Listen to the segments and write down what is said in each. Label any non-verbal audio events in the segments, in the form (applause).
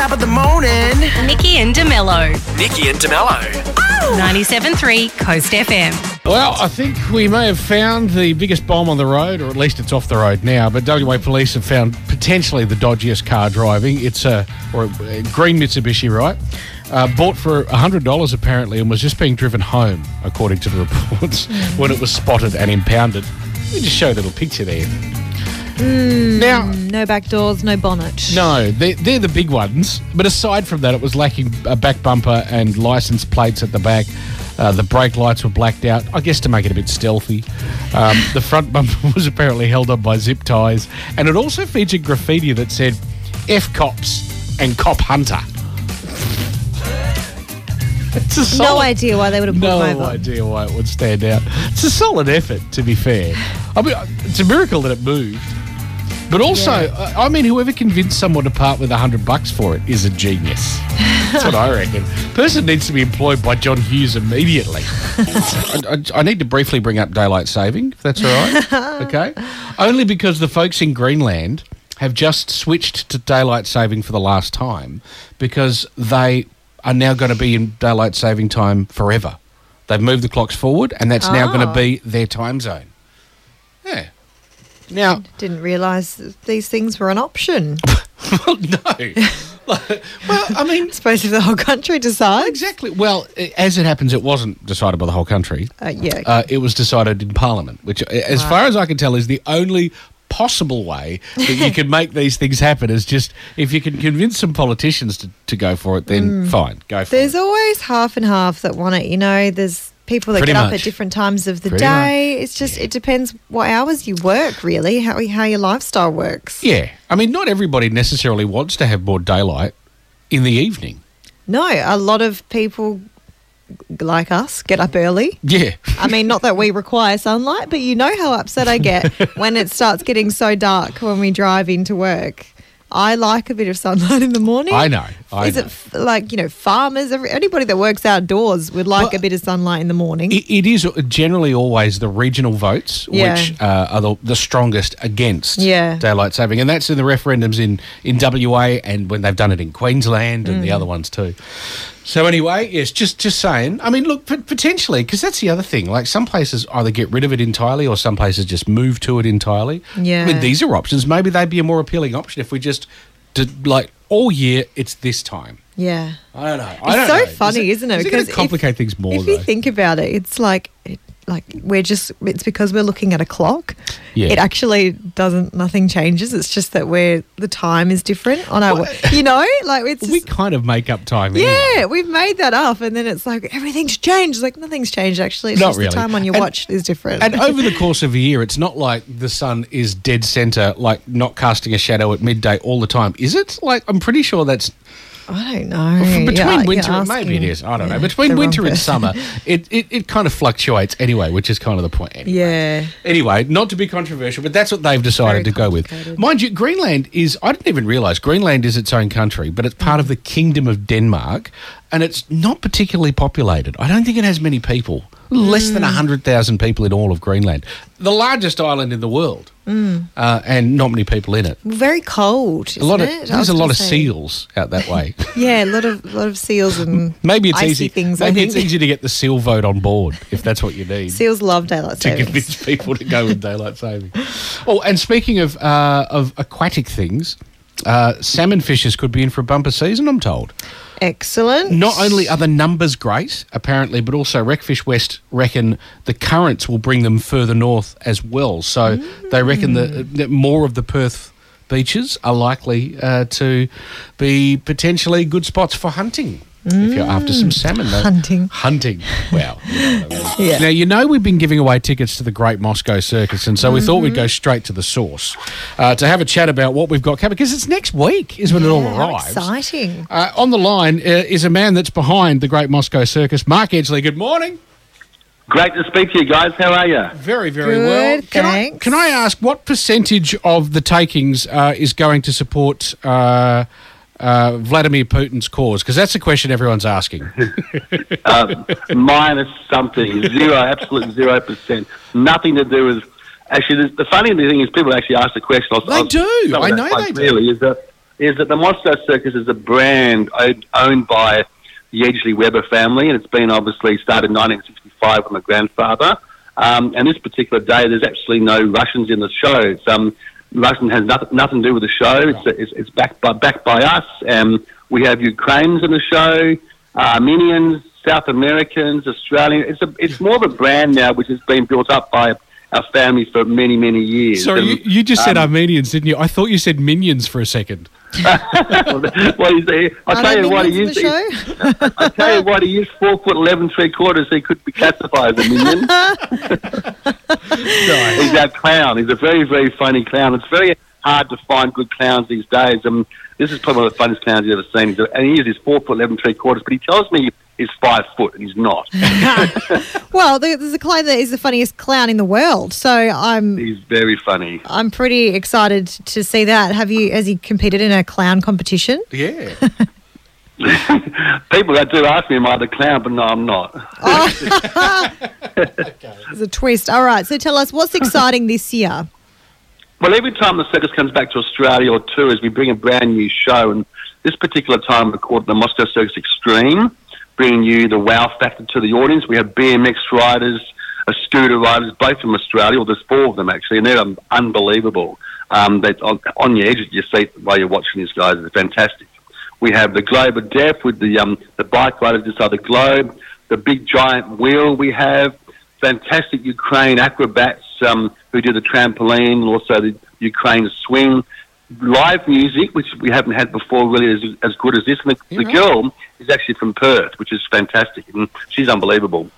top of the morning. Nikki and DeMello. Nikki and DeMello. 97.3 Coast FM. Well, I think we may have found the biggest bomb on the road, or at least it's off the road now. But WA police have found potentially the dodgiest car driving. It's a, or a green Mitsubishi, right? Uh, bought for $100 apparently and was just being driven home, according to the (laughs) reports, when it was spotted and impounded. Let me just show a little picture there. Now, No back doors, no bonnet. no, they're, they're the big ones. But aside from that, it was lacking a back bumper and license plates at the back. Uh, the brake lights were blacked out, I guess to make it a bit stealthy. Um, (laughs) the front bumper (laughs) was apparently held up by zip ties. And it also featured graffiti that said F cops and cop hunter. It's a No idea why they would have put no over. idea why it would stand out. It's a solid effort, to be fair. I mean, it's a miracle that it moved. But also, uh, I mean, whoever convinced someone to part with a hundred bucks for it is a genius. That's what I (laughs) reckon. Person needs to be employed by John Hughes immediately. (laughs) I, I- I need to briefly bring up daylight saving, if that's all right. (laughs) okay, only because the folks in Greenland have just switched to daylight saving for the last time because they are now going to be in daylight saving time forever. They've moved the clocks forward, and that's now going to Oh. be their time zone. Now, Didn't realise these things were an option. (laughs) well, no. (laughs) Well, I mean, I suppose if the whole country decides. exactly. Well, as it happens, it wasn't decided by the whole country. Uh, yeah. Uh, it was decided in Parliament, which, as far as I can tell, is the only possible way that you can make these things happen. Is just if you can convince some politicians to, to go for it, then fine, go for Mm. There's it. always half and half that want it. You know, there's people that Pretty get up at different times of the Pretty day. It's just, it depends what hours you work, really, how, how your lifestyle works. Yeah, I mean, not everybody necessarily wants to have more daylight in the evening. No, a lot of people like us get up early. Yeah, I mean, not that we require sunlight, but you know how upset I get (laughs) when it starts getting so dark when we drive into work. I like a bit of sunlight in the morning. I know. I Is know. it f- like you know farmers? Every, anybody that works outdoors would like Well, a bit of sunlight in the morning. It, it is generally always the regional votes Yeah. which uh, are the, the strongest against Yeah. daylight saving, and that's in the referendums in in WA and when they've done it in Queensland and Mm. the other ones too. So anyway, yes, just just saying. I mean, look, potentially because that's the other thing. Like some places either get rid of it entirely, or some places just move to it entirely. Yeah. I mean, these are options. Maybe they'd be a more appealing option if we just did like all year. It's this time. yeah, I don't know. I it's don't so know. funny, is isn't it? Is it Because if- complicate things more? if you think about it, it's like it, like we're just it's because we're looking at a clock. Yeah. It actually doesn't. Nothing changes. It's just that we're the time is different on our. Well, you know, like it's we just, kind of make up time. anyway. Yeah, we've made that up, and then it's like everything's changed. Like nothing's changed actually. It's Not just really. the time on your And- watch is different. And over the (laughs) course of a year, it's not like the sun is dead center, like not casting a shadow at midday all the time, is it? Like I'm pretty sure that's I don't know. between Yeah, winter. Maybe it is. I don't know. Between winter and summer, it, it it kind of fluctuates anyway, which is kind of the point. Anyway. Yeah. Anyway, not to be controversial, but that's what they've decided to go with. Mind you, Greenland is, I didn't even realise, Greenland is its own country, but it's part of the Kingdom of Denmark, and it's not particularly populated. I don't think it has many people, less Mm. than 100,000 people in all of Greenland. The largest island in the world, Mm. uh, and not many people in it. Very cold. A lot of, it? There's a lot of say. seals out that way. (laughs) Yeah, a lot of lot of seals and (laughs) Maybe it's icy easy. things. I maybe think it's easy to get the seal vote on board if that's what you need. seals love daylight savings to convince people to go with daylight saving. (laughs) Oh, and speaking of uh, of aquatic things, uh, salmon fishers could be in for a bumper season. I'm told. Excellent. Not only are the numbers great, apparently, but also Recfishwest reckon the currents will bring them further north as well. So they reckon that, that more of the Perth beaches are likely uh, to be potentially good spots for hunting. If you're after some salmon, though. Hunting. Hunting. Wow. (laughs) Yeah. Now, you know, we've been giving away tickets to the Great Moscow Circus, and so we thought we'd go straight to the source uh, to have a chat about what we've got coming, because it's next week, is when it all Yeah, arrives. exciting. Uh, on the line uh, is a man that's behind the Great Moscow Circus, Mark Edgley. Good morning. Great to speak to you guys. How are you? Very, very Good, well. Can I, can I ask what percentage of the takings uh, is going to support uh, uh, Vladimir Putin's cause? Because that's the question everyone's asking. (laughs) Uh, minus something, zero, absolute zero percent. Nothing to do with. Actually, the, the funny thing is, people actually ask the question. I'll, They I'll- do. I know they do. clearly, Is that is that the Moscow Circus is a brand owned, owned by the Edgley Weber family, and it's been obviously started in 1965 with my grandfather. Um, and this particular day, there's absolutely no Russians in the show. It's, um, Russian has nothing, nothing to do with the show. It's, it's, it's backed by backed by us. Um, we have Ukrainians in the show, Armenians, South Americans, Australians. It's a, it's more of a brand now, which has been built up by our family for many many years. Sorry, And, you, you just said um, Armenians, didn't you? I thought you said minions for a second. (laughs) well, you see, I'll tell you what he is. in the he- (laughs) I tell you what, he is four foot eleven three quarters. He could be classified as a minion. (laughs) He's our clown. He's a very very funny clown. It's very hard to find good clowns these days. Um, this is probably one of the funniest clowns you've ever seen. He's a- And he is. He's four foot eleven three quarters, but he tells me he's five foot, and he's not. (laughs) (laughs) Well, there- there's a claim that he's the funniest clown in the world. So I'm He's very funny. I'm pretty excited to see that. Have you has he competed in a clown competition? Yeah. (laughs) People that do ask me, am I the clown? But no, I'm not. Oh. There's a twist. All right. So tell us what's exciting this year. Well, every time the circus comes back to Australia or tours, we bring a brand new show. And this particular time, we called the Moscow Circus Extreme, bringing you the wow factor to the audience. We have BMX riders, uh, scooter riders, both from Australia. Well, there's four of them actually, and they're unbelievable. Um, they on, on your edge of your seat while you're watching these guys. They're fantastic. We have the Globe of Death with the um, the bike riders inside the globe, the big giant wheel we have, fantastic Ukraine acrobats um, who do the trampoline, and also the Ukraine swing, live music which we haven't had before really as, as good as this. And the, the right. girl is actually from Perth, which is fantastic, and she's unbelievable.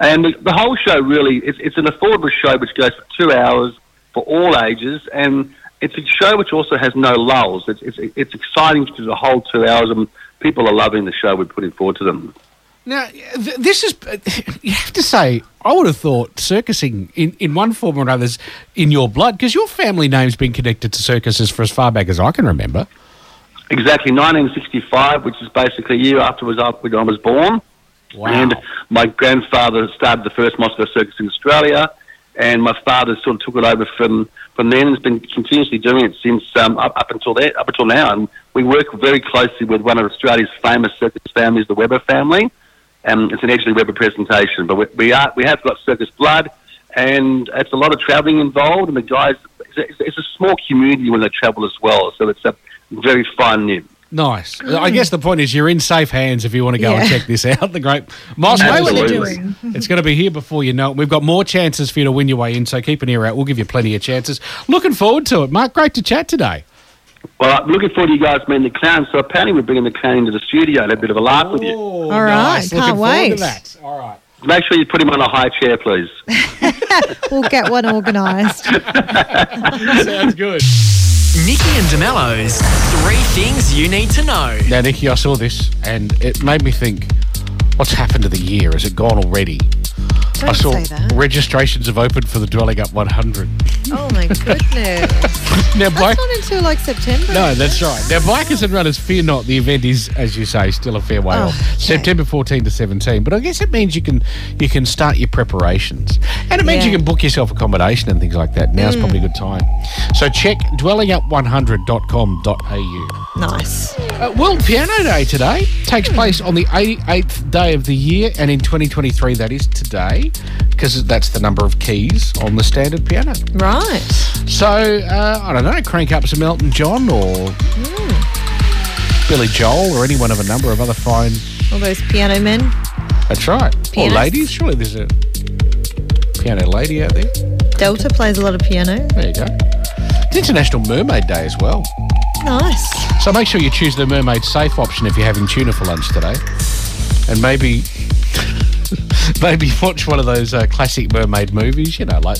And the, the whole show really, it's, it's an affordable show which goes for two hours for all ages, and it's a show which also has no lulls. It's, it's, it's exciting through the whole two hours, and people are loving the show we're putting forward to them. Now, th- this is, (laughs) you have to say, I would have thought circusing in, in one form or another is in your blood because your family name's been connected to circuses for as far back as I can remember. Exactly, 1965, which is basically a year after was up when I was born. Wow. And my grandfather started the first Moscow Circus in Australia, and my father sort of took it over from, from then and has been continuously doing it since um, up, up until there, up until now. And we work very closely with one of Australia's famous circus families, the Weber family. Um, it's an Edgley Weber presentation, but we, we are we have got circus blood, and it's a lot of travelling involved. And the guys, it's a, it's a small community when they travel as well, so it's a very fun. Nice. I guess the point is you're in safe hands if you want to go and check this out. The great Miles Know what they're doing. It's going to be here before you know it. We've got more chances for you to win your way in, so keep an ear out. We'll give you plenty of chances. Looking forward to it, Mark. Great to chat today. Well, I'm looking forward to you guys meeting the clown. So apparently we're bringing the clown into the studio and have a bit of a laugh with you. Oh, All right, can't Looking forward wait. to that. All right. Make sure you put him on a high chair, please. (laughs) We'll get one organised. (laughs) Sounds good. Nikki and DeMello's Three Things You Need to Know. Now, Nikki, I saw this and it made me think, what's happened to the year? Has it gone already? I Don't saw say that. registrations have opened for the Dwellingup 100. Oh my goodness. (laughs) Now, That's bike, not until like September. no, that's right. Now, bikers and runners, fear not. The event is, as you say, still a fair way Oh, off. okay. September 14 to 17. But I guess it means you can you can start your preparations, and it means Yeah. Mm. you can book yourself accommodation and things like that. Now's probably a good time. So check dwellingup100.com.au. Nice. Uh, World Piano Day today takes place on the 88th day of the year, and in 2023, that is today, because that's the number of keys on the standard piano. Right. So, uh, I don't know, crank up some Elton John or Billy Joel or any one of a number of other fine. All those piano men. That's right. Or Pianists. ladies. Surely there's a piano lady out there. Delta plays a lot of piano. There you go. It's International Mermaid Day as well. Nice. So make sure you choose the mermaid safe option if you're having tuna for lunch today. And maybe (laughs) maybe watch one of those uh, classic mermaid movies, you know, like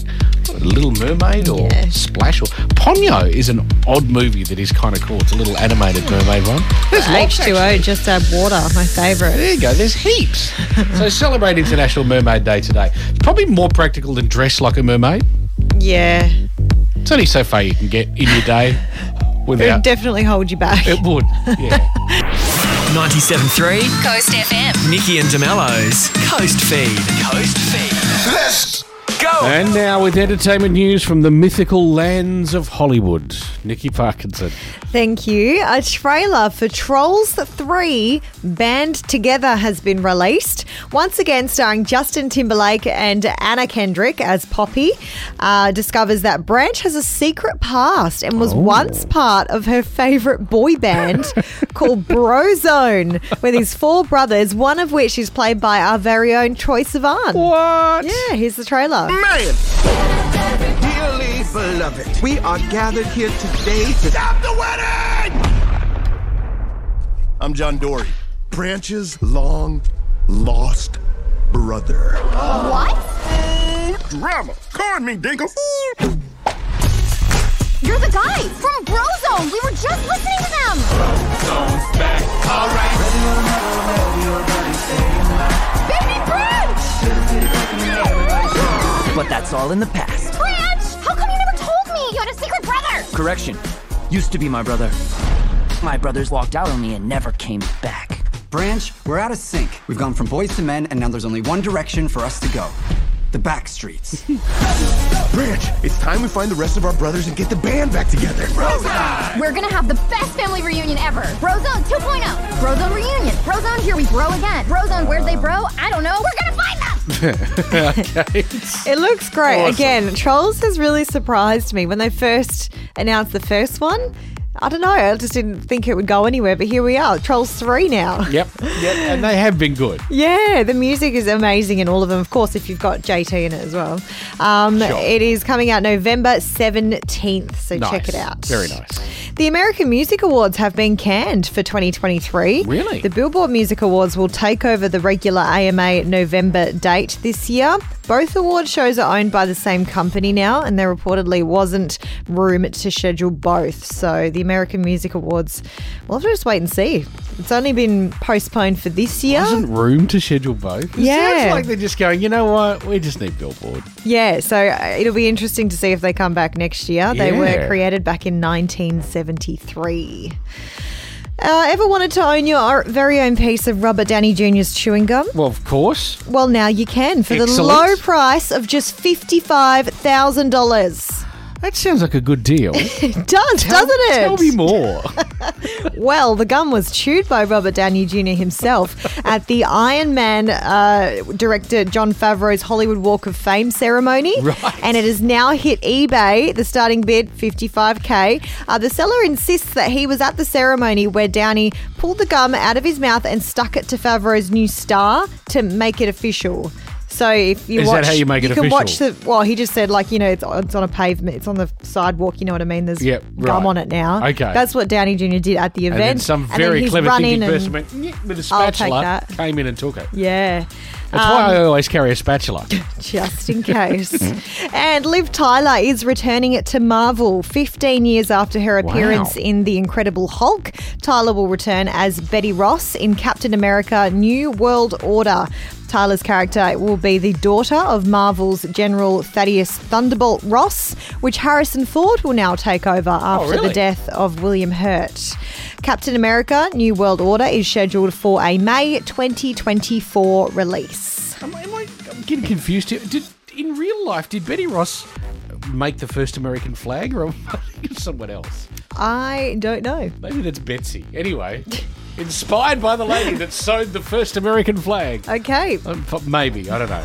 Little Mermaid or Yeah. Splash or Ponyo is an odd movie that is kind of cool. It's a little animated mermaid one. There's lots, actually. H2O, just add water. My favourite. There you go. There's heaps. (laughs) so celebrate International Mermaid Day today. Probably more practical than dress like a mermaid. Yeah. It's only so far you can get in your day (laughs) It would definitely hold you back. It would. Yeah. (laughs) 97.3 Coast FM. Nikki and DeMello's Coast Feed. Coast Feed. Let's go. And now with entertainment news from the mythical lands of Hollywood. Nikki Parkinson. Thank you. A trailer for Trolls 3 Band Together has been released. Once again, starring Justin Timberlake and Anna Kendrick as Poppy. Uh, discovers that Branch has a secret past and was once part of her favourite boy band (laughs) called Brozone with his four brothers, one of which is played by our very own Troye Sivan. What? Yeah, here's the trailer. Man! Dearly beloved, we are gathered here today to stop the wedding! I'm John Dory, Branch's long lost brother. What? Drama! Corn me, Dinkle! You're the guy from Brozone. We were just listening to them. Baby Branch! But that's all in the past. Branch! How come you never told me you had a secret brother? Correction. Used to be my brother. My brothers walked out on me and never came back. Branch, we're out of sync. We've gone from boys to men, and now there's only one direction for us to go the back streets. (laughs) Branch, it's time we find the rest of our brothers and get the band back together. Brozone! We're gonna have the best family reunion ever. Brozone 2.0. Brozone reunion. Brozone here we bro again. Brozone where'd they bro? I don't know. We're gonna find them. It looks great. Awesome. Again, Trolls has really surprised me when they first announced the first one. I don't know. I just didn't think it would go anywhere, but here we are. Trolls 3 now. Yep. Yep. And they have been good. Yeah, the music is amazing in all of them. Of course, if you've got JT in it as well. Um, Sure. It is coming out November 17th, so check Nice. it out. Very nice. The American Music Awards have been canned for 2023. Really? The Billboard Music Awards will take over the regular AMA November date this year. Both award shows are owned by the same company now, and there reportedly wasn't room to schedule both. So the American Music Awards, we'll have to just wait and see. It's only been postponed for this year. Wasn't room to schedule both. It Yeah. sounds like they're just going, you know what? We just need Billboard. Yeah, so uh, it'll be interesting to see if they come back next year. They were created back in 1973. Uh, ever wanted to own your very own piece of Robert Downey Jr.'s chewing gum? Well, of course. Well, now you can for the low price of just $55,000. That sounds like a good deal. (laughs) It does, doesn't it? Tell me more. (laughs) Well, the gum was chewed by Robert Downey Jr. himself at the Iron Man uh, director Jon Favreau's Hollywood Walk of Fame ceremony. Right. And it has now hit eBay. The starting bid, 55K. Uh, the seller insists that he was at the ceremony where Downey pulled the gum out of his mouth and stuck it to Favreau's new star to make it official. So if you Is that watch, how you make it can watch the. Well, he just said like you know it's, it's on a pavement, it's on the sidewalk. You know what I mean? There's Yep, gum right. on it now. Okay. that's what Downey Jr. did at the event. and then some And then very he's clever run thinking in and- person went "Nyeh," with a I'll take spatula, that. came in and took it. Yeah. That's Um, why I always carry a spatula. (laughs) just in case. and Liv Tyler is returning it to Marvel 15 years after her appearance in The Incredible Hulk. Tyler will return as Betty Ross in Captain America New World Order. Tyler's character will be the daughter of Marvel's General Thaddeus Thunderbolt Ross, which Harrison Ford will now take over oh, after really? the death of William Hurt. Captain America New World Order is scheduled for a May 2024 release. Am I, am I I'm getting confused here. Did in real life did Betty Ross make the first American flag, or am I thinking of someone else? I don't know. Maybe that's Betsy. Anyway, (laughs) inspired by the lady that sewed the first American flag. Okay. Um, Maybe I don't know.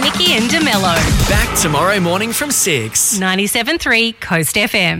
Nikki and DeMello. Back tomorrow morning from 6. 97.3 Coast FM.